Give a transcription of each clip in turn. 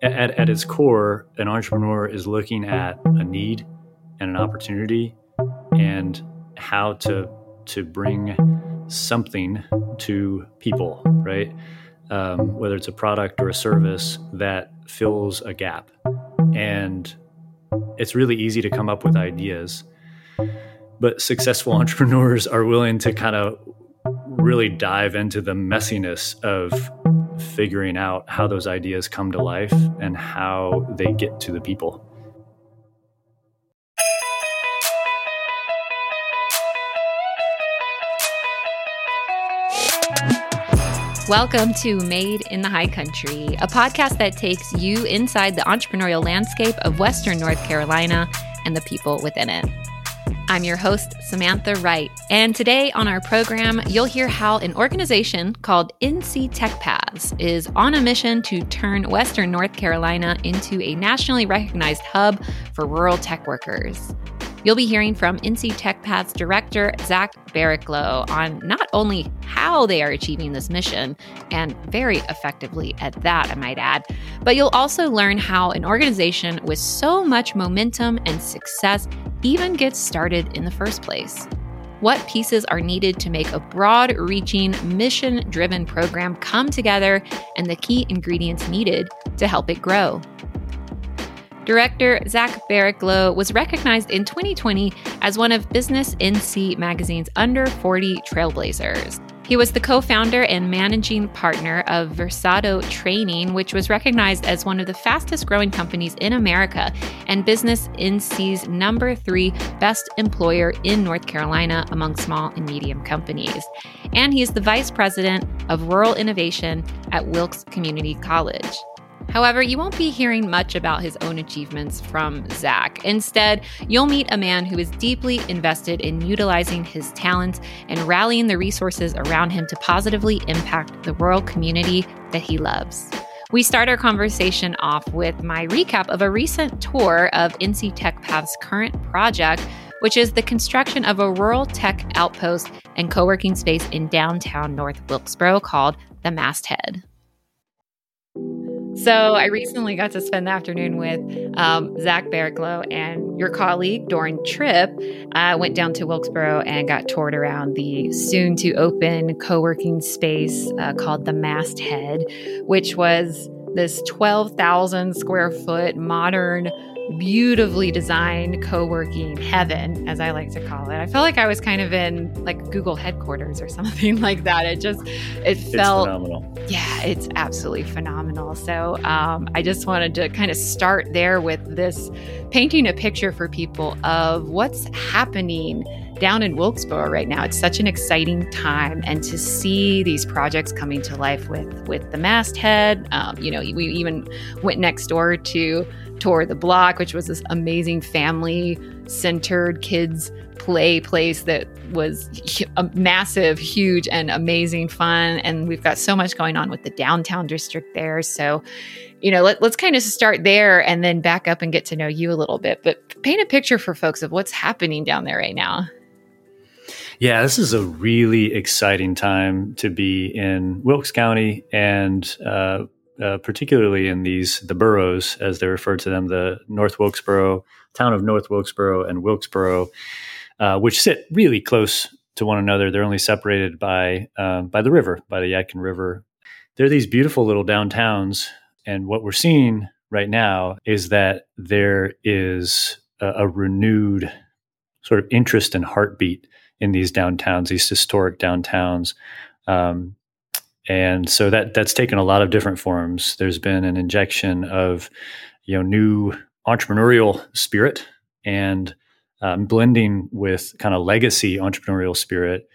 At, at its core, an entrepreneur is looking at a need and an opportunity and how to to bring something to people, right? Um, whether it's a product or a service that fills a gap. And it's really easy to come up with ideas, but successful entrepreneurs are willing to kind of really dive into the messiness of figuring out how those ideas come to life and how they get to the people. Welcome to Made in the High Country, a podcast that takes you inside the entrepreneurial landscape of Western North Carolina and the people within it. I'm your host, Samantha Wright, and today on our program, you'll hear how an organization called NC Tech Paths is on a mission to turn Western North Carolina into a nationally recognized hub for rural tech workers. You'll be hearing from NC Tech Paths director Zach Barricklow on not only how they are achieving this mission, and very effectively at that, I might add, but you'll also learn how an organization with so much momentum and success even gets started in the first place. What pieces are needed to make a broad reaching, mission driven program come together, and the key ingredients needed to help it grow. Director Zach Barricklow was recognized in 2020 as one of Business NC magazine's under 40 trailblazers. He was the co founder and managing partner of Versado Training, which was recognized as one of the fastest growing companies in America and Business NC's number three best employer in North Carolina among small and medium companies. And he is the vice president of rural innovation at Wilkes Community College. However, you won't be hearing much about his own achievements from Zach. Instead, you'll meet a man who is deeply invested in utilizing his talents and rallying the resources around him to positively impact the rural community that he loves. We start our conversation off with my recap of a recent tour of NC Tech Path's current project, which is the construction of a rural tech outpost and co working space in downtown North Wilkesboro called the Masthead. So I recently got to spend the afternoon with um, Zach Barricklow and your colleague Doran Tripp. I uh, went down to Wilkesboro and got toured around the soon to open co working space uh, called the Masthead, which was this 12,000 square foot modern beautifully designed co-working heaven as i like to call it. I felt like i was kind of in like google headquarters or something like that. It just it felt phenomenal. Yeah it's absolutely phenomenal. So um, i just wanted to kind of start there with this painting a picture for people of what's happening down in Wilkesboro right now. It's such an exciting time, and to see these projects coming to life with with the masthead. Um, you know, we even went next door to tour the block, which was this amazing family centered kids play place that was a massive, huge, and amazing fun. And we've got so much going on with the downtown district there. So, you know, let, us kind of start there and then back up and get to know you a little bit. But paint a picture for folks of what's happening down there right now. Yeah, this is a really exciting time to be in Wilkes County and uh, uh, particularly in these the boroughs, as they refer to them, the North Wilkesboro town of North Wilkesboro and Wilkesboro, uh, which sit really close to one another. They're only separated by um, by the river, by the Yadkin River. They're these beautiful little downtowns, and what we're seeing right now is that there is a, a renewed sort of interest and heartbeat in these downtowns, these historic downtowns. Um, and so that that's taken a lot of different forms. There's been an injection of you know new entrepreneurial spirit and um, blending with kind of legacy entrepreneurial spirit.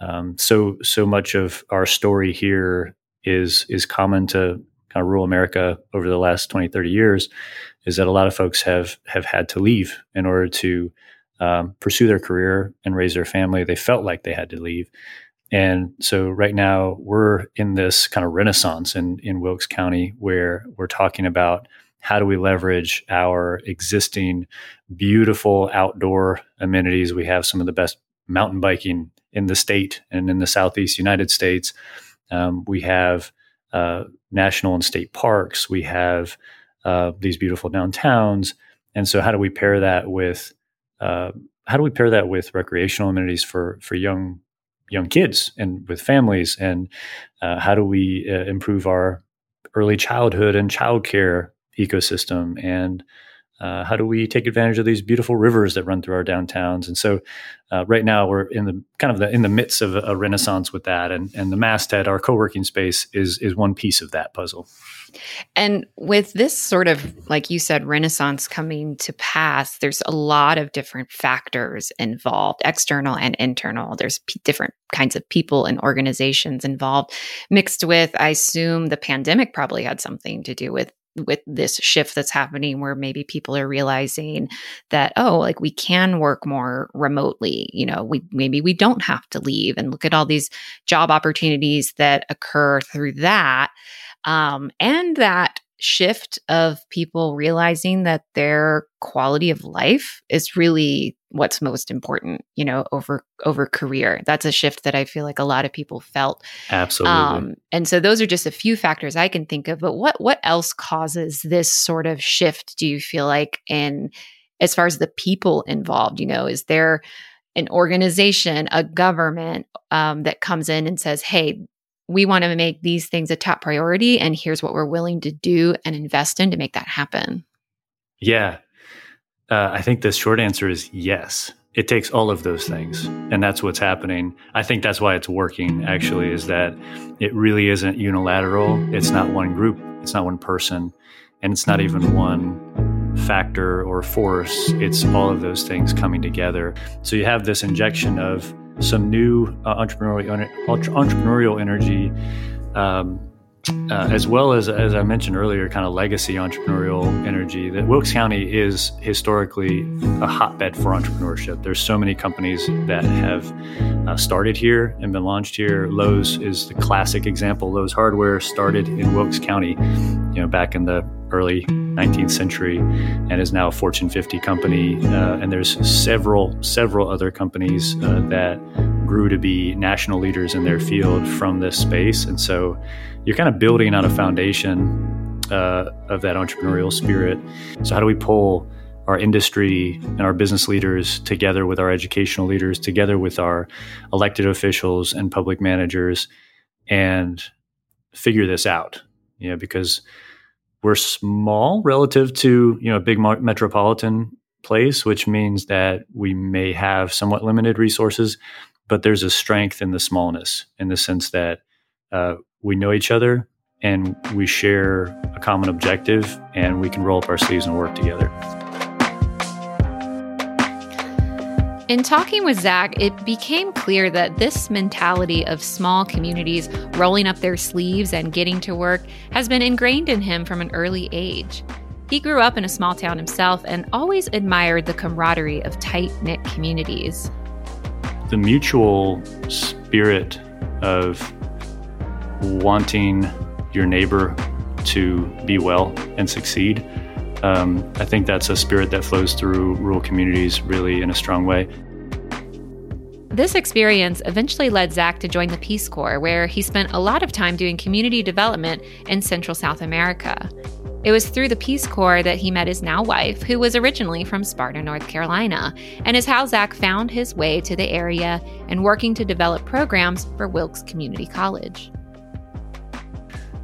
Um, so so much of our story here is is common to kind of rural America over the last 20, 30 years, is that a lot of folks have have had to leave in order to um, pursue their career and raise their family. They felt like they had to leave. And so right now we're in this kind of renaissance in, in Wilkes County where we're talking about how do we leverage our existing beautiful outdoor amenities. We have some of the best mountain biking in the state and in the Southeast United States. Um, we have uh, national and state parks. We have uh, these beautiful downtowns. And so, how do we pair that with uh, how do we pair that with recreational amenities for for young young kids and with families? And uh, how do we uh, improve our early childhood and childcare ecosystem? And uh, how do we take advantage of these beautiful rivers that run through our downtowns? And so, uh, right now we're in the kind of the in the midst of a, a, renaissance with that, and and the masthead, our co-working space, is is one piece of that puzzle. And with this sort of, like you said, renaissance coming to pass, there's a lot of different factors involved, external and internal. There's p- different kinds of people and organizations involved, mixed with, I assume, the pandemic probably had something to do with with this shift that's happening where maybe people are realizing that oh like we can work more remotely you know we maybe we don't have to leave and look at all these job opportunities that occur through that um, and that shift of people realizing that their quality of life is really what's most important you know over over career. That's a shift that i feel like a lot of people felt. Absolutely. Um, and so those are just a few factors i can think of but what what else causes this sort of shift do you feel like in as far as the people involved? You know is there an organization a government um, that comes in and says hey we want to make these things a top priority and here's what we're willing to do and invest in to make that happen yeah uh, I think the short answer is yes. It takes all of those things. And that's what's happening. I think that's why it's working, actually, is that it really isn't unilateral. It's not one group, it's not one person, and it's not even one factor or force. It's all of those things coming together. So you have this injection of some new uh, entrepreneurial, entrepreneurial energy. Um, uh, as well as, as I mentioned earlier, kind of legacy entrepreneurial energy. That Wilkes County is historically a hotbed for entrepreneurship. There's so many companies that have uh, started here and been launched here. Lowe's is the classic example. Lowe's Hardware started in Wilkes County, you know, back in the early 19th century, and is now a Fortune 50 company. Uh, and there's several several other companies uh, that grew to be national leaders in their field from this space, and so you're kind of building on a foundation uh, of that entrepreneurial spirit. So, how do we pull our industry and our business leaders together with our educational leaders, together with our elected officials and public managers, and figure this out? You know, because we're small relative to you know a big metropolitan place, which means that we may have somewhat limited resources, but there's a strength in the smallness in the sense that uh, we know each other and we share a common objective and we can roll up our sleeves and work together. In talking with Zach, it became clear that this mentality of small communities rolling up their sleeves and getting to work has been ingrained in him from an early age. He grew up in a small town himself and always admired the camaraderie of tight knit communities. The mutual spirit of wanting your neighbor to be well and succeed. Um, I think that's a spirit that flows through rural communities really in a strong way. This experience eventually led Zach to join the Peace Corps, where he spent a lot of time doing community development in Central South America. It was through the Peace Corps that he met his now wife, who was originally from Sparta, North Carolina, and is how Zach found his way to the area and working to develop programs for Wilkes Community College.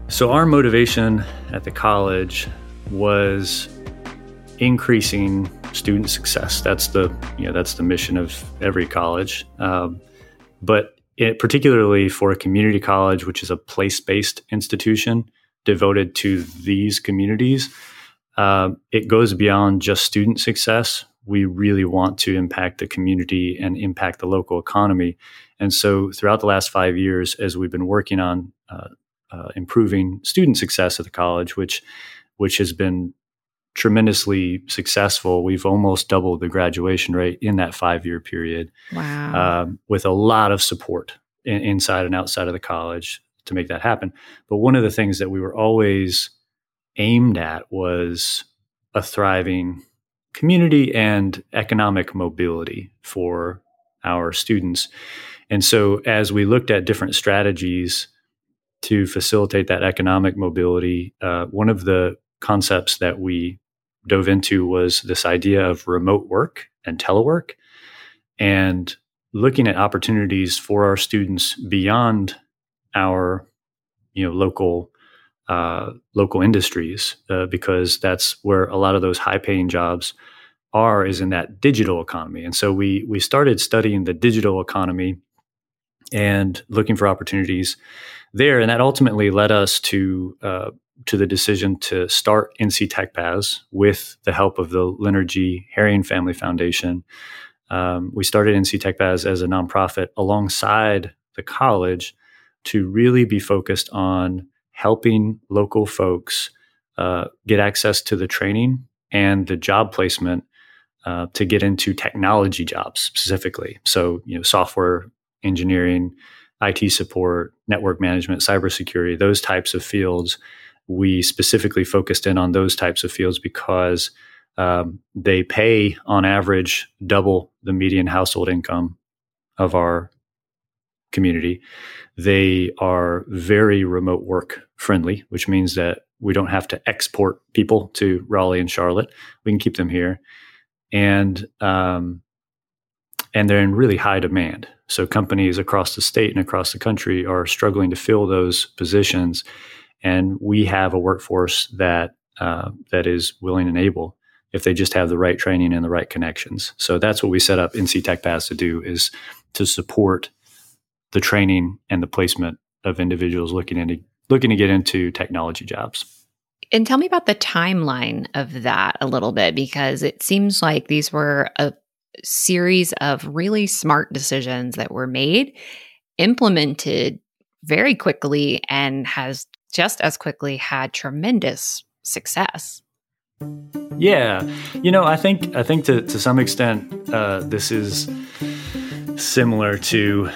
So, our motivation at the college was increasing student success. That's the you know that's the mission of every college. Um, but it, particularly for a community college, which is a place based institution devoted to these communities, uh, it goes beyond just student success. We really want to impact the community and impact the local economy. And so, throughout the last five years, as we've been working on uh, uh, improving student success at the college, which which has been tremendously successful. We've almost doubled the graduation rate in that five year period. Wow! Um, with a lot of support in, inside and outside of the college to make that happen. But one of the things that we were always aimed at was a thriving community and economic mobility for our students. And so, as we looked at different strategies to facilitate that economic mobility, uh, one of the concepts that we dove into was this idea of remote work and telework. And looking at opportunities for our students beyond our you know local uh, local industries uh, because that's where a lot of those high paying jobs are is in that digital economy. And so we we started studying the digital economy and looking for opportunities there. And that ultimately led us to uh, to the decision to start NC Tech Paths with the help of the Leonard G. Herring Family Foundation. Um, we started NC Tech Paths as a nonprofit alongside the college to really be focused on helping local folks uh, get access to the training and the job placement uh, to get into technology jobs specifically. So, you know, software engineering, IT support, network management, cybersecurity, those types of fields we specifically focused in on those types of fields because um, they pay on average double the median household income of our community. They are very remote work friendly, which means that we don't have to export people to Raleigh and Charlotte. We can keep them here, and um, and they're in really high demand. So companies across the state and across the country are struggling to fill those positions and we have a workforce that uh, that is willing and able if they just have the right training and the right connections. So that's what we set up NC Tech Paths to do is to support the training and the placement of individuals looking into looking to get into technology jobs. And tell me about the timeline of that a little bit because it seems like these were a series of really smart decisions that were made, implemented very quickly, and has just as quickly had tremendous success. Yeah, you know, I think I think to to some extent uh, this is similar to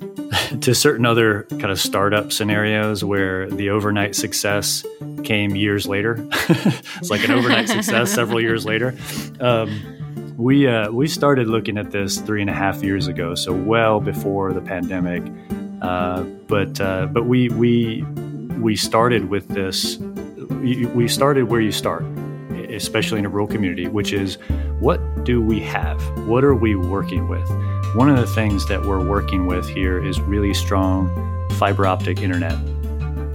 to certain other kind of startup scenarios where the overnight success came years later. it's like an overnight success several years later. Um, we uh, we started looking at this three and a half years ago, so well before the pandemic. Uh, but uh, but we we we started with this. We started where you start, especially in a rural community, which is what do we have? What are we working with? One of the things that we're working with here is really strong fiber optic internet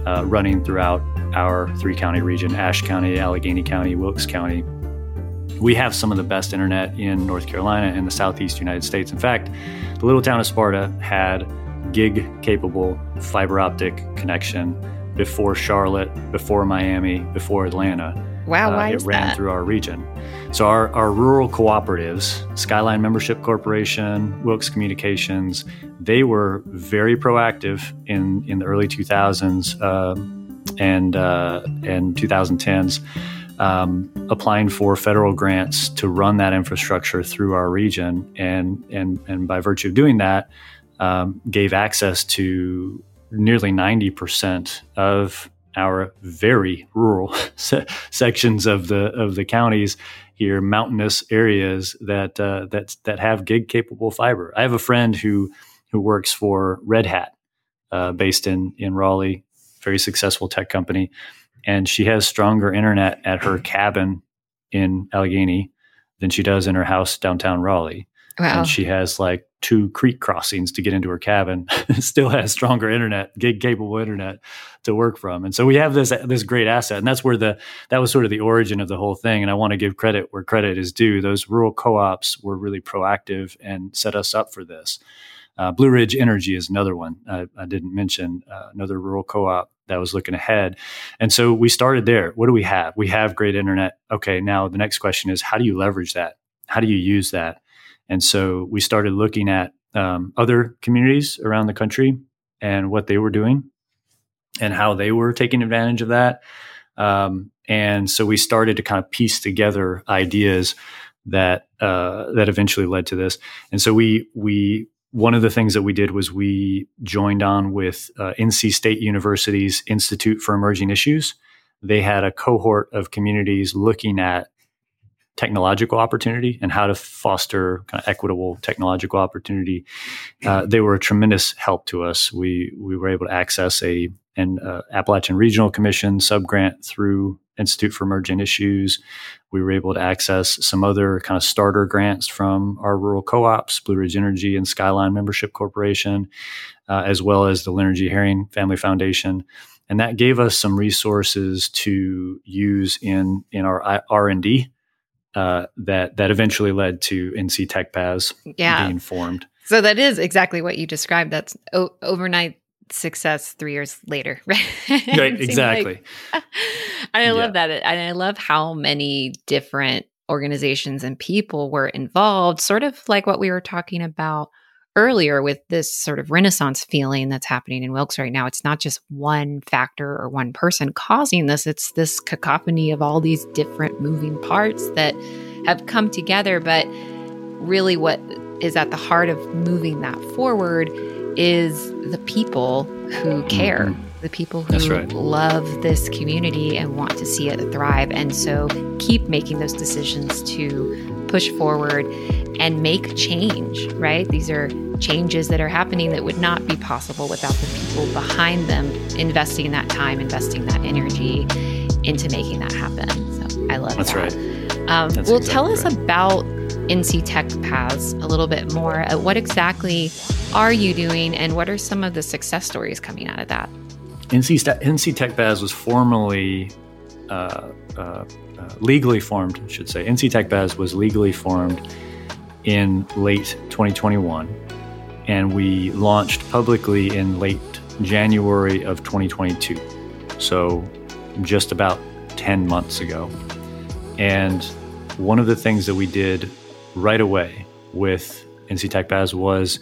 uh, running throughout our three county region Ashe County, Alleghany County, Wilkes County. We have some of the best internet in North Carolina and the southeast United States. In fact, the little town of Sparta had gig capable fiber optic connection before Charlotte, before Miami, before Atlanta. Wow, uh, why it ran that? through our region. So our, our rural cooperatives, Skyline Membership Corporation, Wilkes Communications, they were very proactive in, in the early 2000s uh, um, and uh, and 2010s, um, applying for federal grants to run that infrastructure through our region, and and and by virtue of doing that, um, gave access to nearly 90% of our very rural se- sections of the of the counties here, mountainous areas that uh, that that have gig capable fiber. I have a friend who who works for Red Hat, uh, based in in Raleigh, very successful tech company, and she has stronger internet at her cabin in Alleghany than she does in her house downtown Raleigh. Wow. And she has like two creek crossings to get into her cabin. Still has stronger internet, gig capable internet to work from. And so we have this this great asset. And that's where the that was sort of the origin of the whole thing. And I want to give credit where credit is due. Those rural co-ops were really proactive and set us up for this. Uh, Blue Ridge Energy is another one I, I didn't mention, uh, another rural co-op that was looking ahead. And so we started there. What do we have? We have great internet. Okay, now the next question is how do you leverage that? How do you use that? And so we started looking at um, other communities around the country and what they were doing and how they were taking advantage of that. Um, and so we started to kind of piece together ideas that uh, that eventually led to this. And so we we one of the things that we did was we joined on with uh, NC State University's Institute for Emerging Issues. They had a cohort of communities looking at technological opportunity and how to foster kind of equitable technological opportunity. Uh, they were a tremendous help to us. We we were able to access a and uh, Appalachian Regional Commission subgrant through Institute for Emerging Issues. We were able to access some other kind of starter grants from our rural co-ops, Blue Ridge Energy and Skyline Membership Corporation, uh, as well as the Leonard G. Herring Family Foundation. And that gave us some resources to use in in our R and D uh, that that eventually led to NC Tech Paths yeah. being formed. So that is exactly what you described. That's o- overnight success three years later, right? Right, exactly. Like, and I yeah. love that. And I love how many different organizations and people were involved, sort of like what we were talking about earlier with this sort of renaissance feeling that's happening in Wilkes right now. It's not just one factor or one person causing this, it's this cacophony of all these different moving parts that have come together. But really, what is at the heart of moving that forward is the people who care, mm-hmm. the people who right. love this community and want to see it thrive. And so keep making those decisions to push forward and make change, right? These are changes that are happening that would not be possible without the people behind them investing that time, investing that energy into making that happen. So I love that. That's that. right. Um, That's well, exactly tell us right. about NC Tech Paths a little bit more. Uh, what exactly are you doing, and what are some of the success stories coming out of that? NC, NC Tech Paths was formerly uh, uh, uh, legally formed, I should say. NC Tech Paths was legally formed in late 2021, and we launched publicly in late January of 2022. So, just about 10 months ago. And one of the things that we did right away with NC Tech Paths was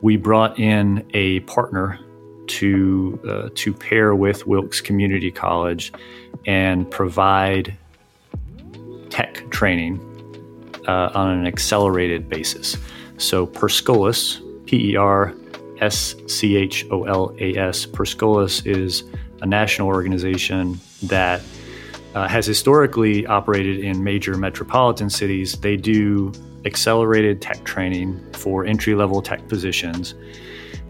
we brought in a partner to uh, to pair with Wilkes Community College and provide tech training uh, on an accelerated basis. So Per Scholas, P E R S C H O L A S, Per Scholas is a national organization that uh, has historically operated in major metropolitan cities. They do accelerated tech training for entry level tech positions.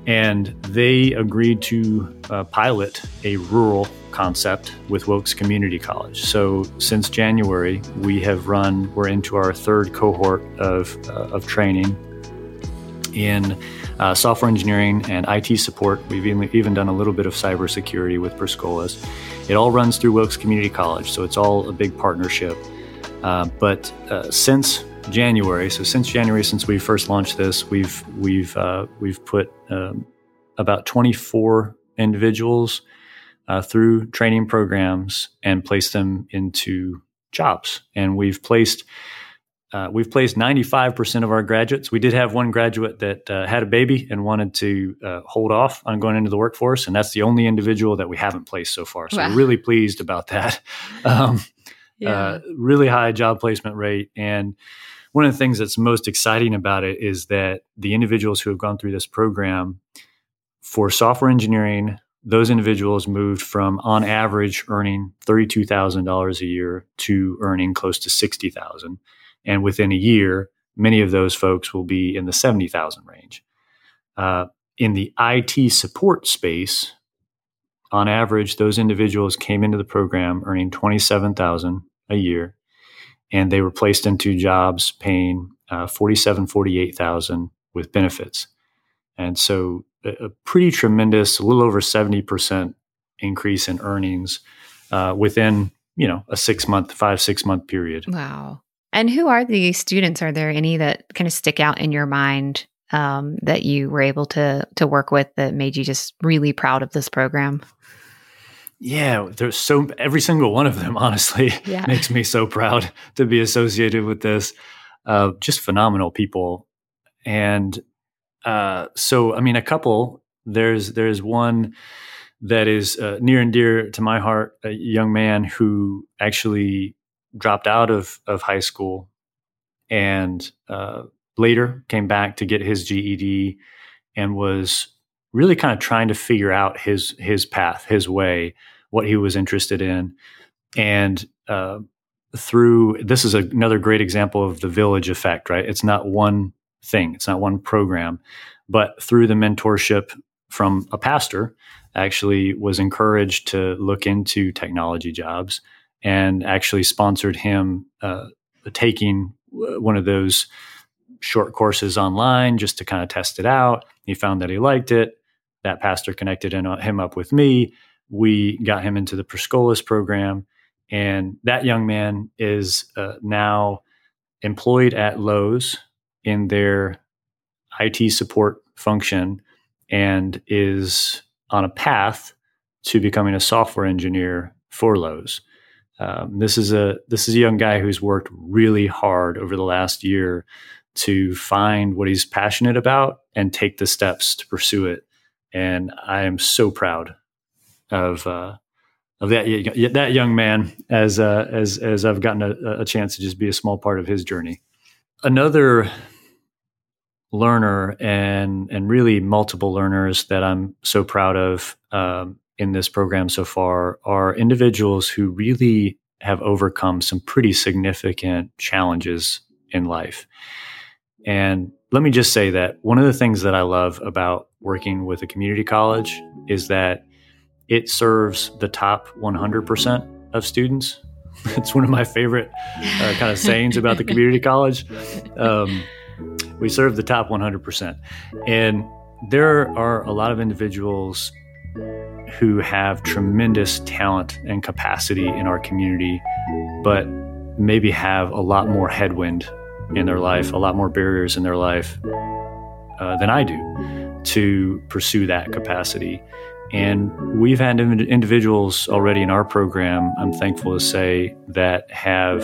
And they agreed to uh, pilot a rural concept with Wilkes Community College. So since January, we have run, we're into our third cohort of, uh, of training in uh, software engineering and IT support. We've even, even done a little bit of cybersecurity with Per Scholas. It all runs through Wilkes Community College, so it's all a big partnership. Uh, but uh, since January, so since January, since we first launched this, we've we've uh, we've put um, about 24 individuals uh, through training programs and placed them into jobs, and we've placed uh, we've placed 95% of our graduates. We did have one graduate that uh, had a baby and wanted to uh, hold off on going into the workforce, and that's the only individual that we haven't placed so far. So wow. we're really pleased about that. Um, yeah. Uh, really high job placement rate. And one of the things that's most exciting about it is that the individuals who have gone through this program for software engineering, those individuals moved from on average earning $32,000 a year to earning close to 60,000 and within a year, many of those folks will be in the 70,000 range. Uh, in the IT support space, on average, those individuals came into the program earning 27,000 a year, and they were placed into jobs paying uh, 47, 48,000 with benefits. And so a, a, pretty tremendous, a little over 70% increase in earnings uh, within, you know, a six month, five, six month period. Wow. And who are the students? Are there any that kind of stick out in your mind um, that you were able to to work with that made you just really proud of this program? Yeah, there's so every single one of them. Honestly, yeah. makes me so proud to be associated with this. Uh, just phenomenal people, and uh, so I mean, a couple. There's there's one that is uh, near and dear to my heart. A young man who actually dropped out of, of high school and uh, later came back to get his GED and was really kind of trying to figure out his his path, his way, what he was interested in, and uh, through this is a, another great example of the village effect. Right, it's not one thing, it's not one program, but through the mentorship from a pastor actually was encouraged to look into technology jobs and actually sponsored him uh, taking one of those short courses online just to kind of test it out. He found that he liked it. That pastor connected him up with me. We got him into the Per Scholas program. And that young man is uh, now employed at Lowe's in their IT support function and is on a path to becoming a software engineer for Lowe's. Um, this is a this is a young guy who's worked really hard over the last year to find what he's passionate about and take the steps to pursue it. And I am so proud of uh, of that that young man as uh, as as I've gotten a, a chance to just be a small part of his journey. Another learner and and really multiple learners that I'm so proud of um, in this program so far are individuals who really have overcome some pretty significant challenges in life. And let me just say that one of the things that I love about working with a community college is that it serves the top 100% of students. it's one of my favorite uh, kind of sayings about the community college. Um, we serve the top 100%. And there are a lot of individuals who have tremendous talent and capacity in our community, but maybe have a lot more headwind in their life, a lot more barriers in their life uh, than I do to pursue that capacity. And we've had individuals already in our program, I'm thankful to say, that have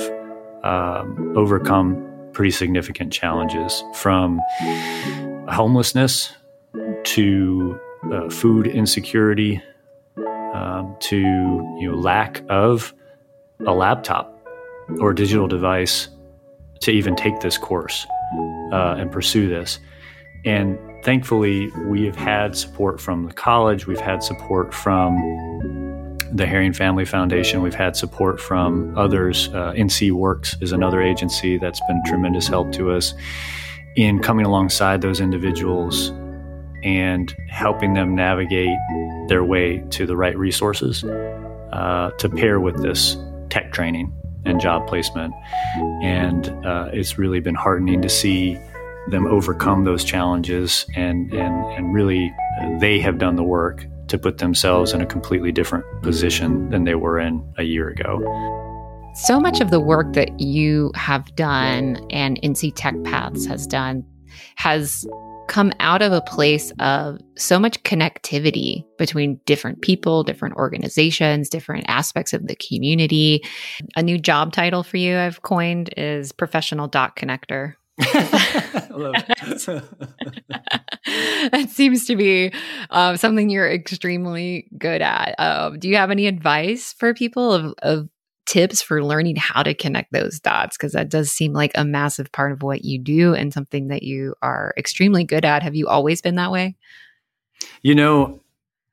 um, overcome pretty significant challenges from homelessness to uh, food insecurity um, to you know, lack of a laptop or digital device to even take this course uh, and pursue this. And thankfully, we have had support from the college, we've had support from the Herring Family Foundation, we've had support from others. Uh, NC Works is another agency that's been tremendous help to us in coming alongside those individuals and helping them navigate their way to the right resources uh, to pair with this tech training and job placement. And uh, it's really been heartening to see them overcome those challenges and, and, and really they have done the work to put themselves in a completely different position than they were in a year ago. So much of the work that you have done and NC Tech Paths has done has come out of a place of so much connectivity between different people, different organizations, different aspects of the community. A new job title for you I've coined is professional dot connector. that seems to be um, something you're extremely good at. Um, do you have any advice for people of, of tips for learning how to connect those dots because that does seem like a massive part of what you do and something that you are extremely good at. Have you always been that way? You know,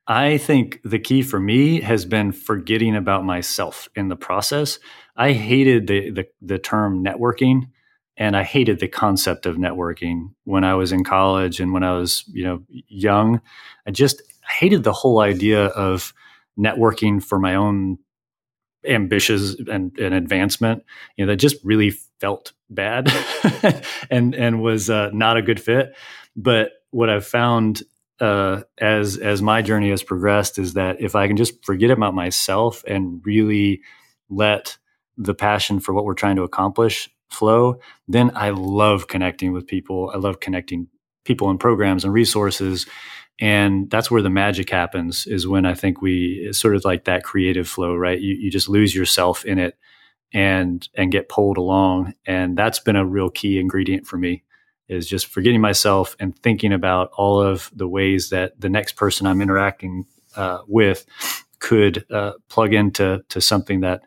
I think the key for me has been forgetting about myself in the process. I hated the the, the term networking and I hated the concept of networking when I was in college and when I was, you know, young. I just hated the whole idea of networking for my own ambitions and, and advancement, you know, that just really felt bad and and was uh, not a good fit. But what I've found uh, as as my journey has progressed is that if I can just forget about myself and really let the passion for what we're trying to accomplish flow, then I love connecting with people. I love connecting people and programs and resources. And that's where the magic happens is when i think we sort of like that creative flow right? You, you just lose yourself in it and and get pulled along. And that's been a real key ingredient for me is just forgetting myself and thinking about all of the ways that the next person i'm interacting uh, with could uh, plug into to something that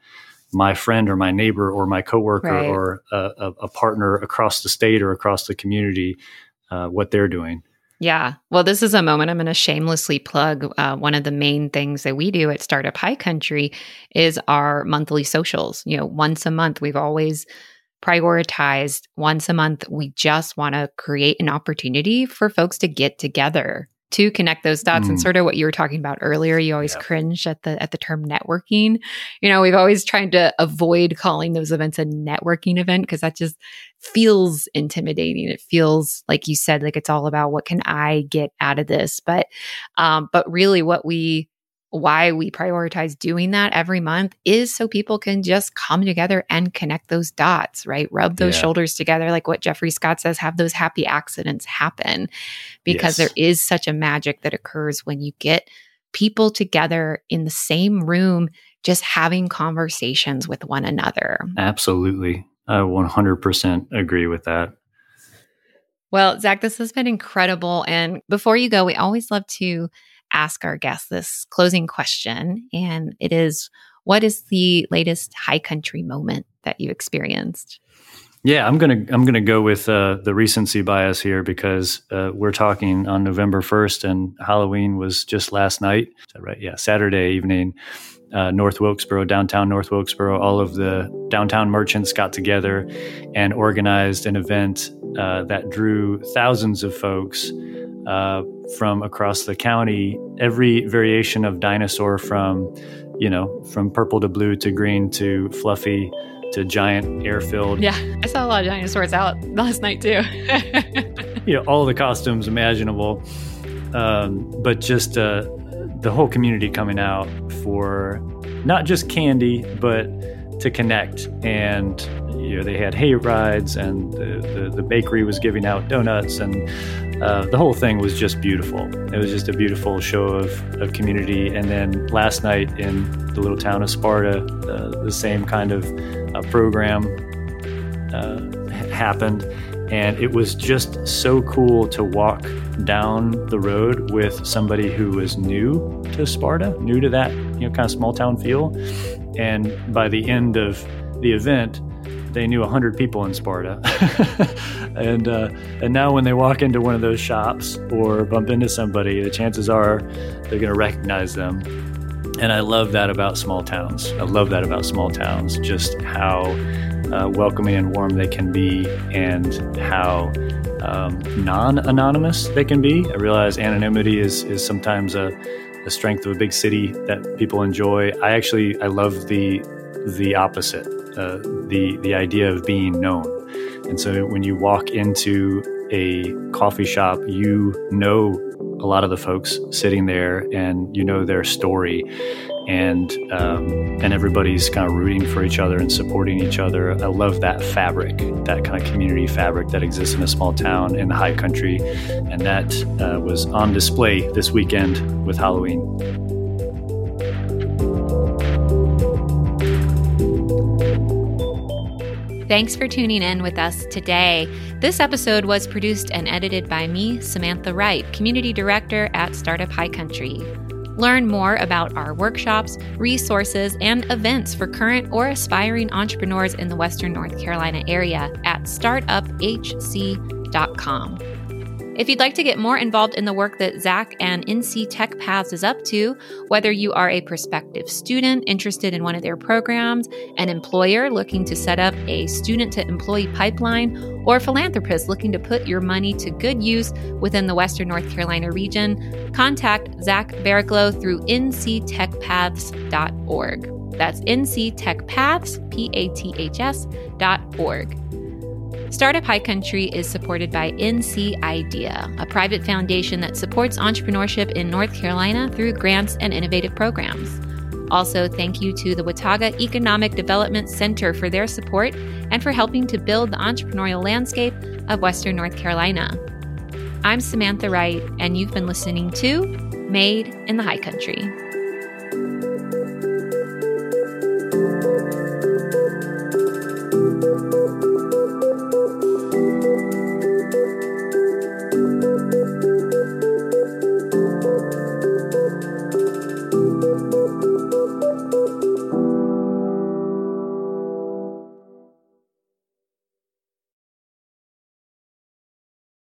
my friend or my neighbor or my coworker right. or a, a, partner across the state or across the community uh, what they're doing yeah. Well, this is a moment I'm going to shamelessly plug. Uh, one of the main things that we do at Startup High Country is our monthly socials. You know, once a month, we've always prioritized once a month. We just want to create an opportunity for folks to get together to connect those dots. Mm. and sort of what you were talking about earlier you always cringe at the at the term networking. You know we've always tried to avoid calling those events a networking event because that just feels intimidating. It feels like you said like it's all about what can i get out of this? But um but really what we why we prioritize doing that every month is so people can just come together and connect those dots, right? Rub those yeah. shoulders together, like what Jeffrey Scott says, have those happy accidents happen because yes. there is such a magic that occurs when you get people together in the same room, just having conversations with one another. Absolutely. I 100% agree with that. Well, Zach, this has been incredible. And before you go, we always love to ask our guests this closing question. And it is what is the latest high country moment that you experienced? Yeah, I'm gonna I'm gonna go with uh, the recency bias here because uh, we're talking on November 1st, and Halloween was just last night. Is that right? Yeah, Saturday evening. Uh, North Wilkesboro, downtown North Wilkesboro, all of the downtown merchants got together and organized an event uh, that drew thousands of folks uh, from across the county. Every variation of dinosaur from, you know, from purple to blue to green to fluffy to giant air filled. Yeah, I saw a lot of dinosaurs out last night too. you know, all the costumes imaginable, um, but just uh, the whole community coming out for not just candy, but to connect and you know, they had hay rides and the, the, the bakery was giving out donuts and uh, the whole thing was just beautiful. It was just a beautiful show of, of community. And then last night in the little town of Sparta, uh, the same kind of uh, program uh, happened. And it was just so cool to walk down the road with somebody who was new to Sparta, new to that you know kind of small town feel. And by the end of the event, they knew 100 people in Sparta. and uh, and now when they walk into one of those shops or bump into somebody, the chances are they're going to recognize them. And I love that about small towns. I love that about small towns, just how uh, welcoming and warm they can be and how um, non-anonymous they can be. I realize anonymity is, is sometimes a, a strength of a big city that people enjoy. I actually I love the the opposite uh, the the idea of being known. And so when you walk into a coffee shop, you know a lot of the folks sitting there, and you know their story, and um, and everybody's kind of rooting for each other and supporting each other. I love that fabric, that kind of community fabric that exists in a small town in the high country, and that uh, was on display this weekend with Halloween. Thanks for tuning in with us today. This episode was produced and edited by me, Samantha Wright, Community Director at Startup High Country. Learn more about our workshops, resources, and events for current or aspiring entrepreneurs in the Western North Carolina area at startuphc.com. If you'd like to get more involved in the work that Zach and NC Tech Paths is up to, whether you are a prospective student interested in one of their programs, an employer looking to set up a student to employee pipeline, or a philanthropist looking to put your money to good use within the Western North Carolina region, contact Zach Barricklow through nctechpaths.org. That's nctechpaths, P-A-T-H-S dot org. Startup High Country is supported by NC IDEA, a private foundation that supports entrepreneurship in North Carolina through grants and innovative programs. Also, thank you to the Watauga Economic Development Center for their support and for helping to build the entrepreneurial landscape of Western North Carolina. I'm Samantha Wright, and you've been listening to Made in the High Country.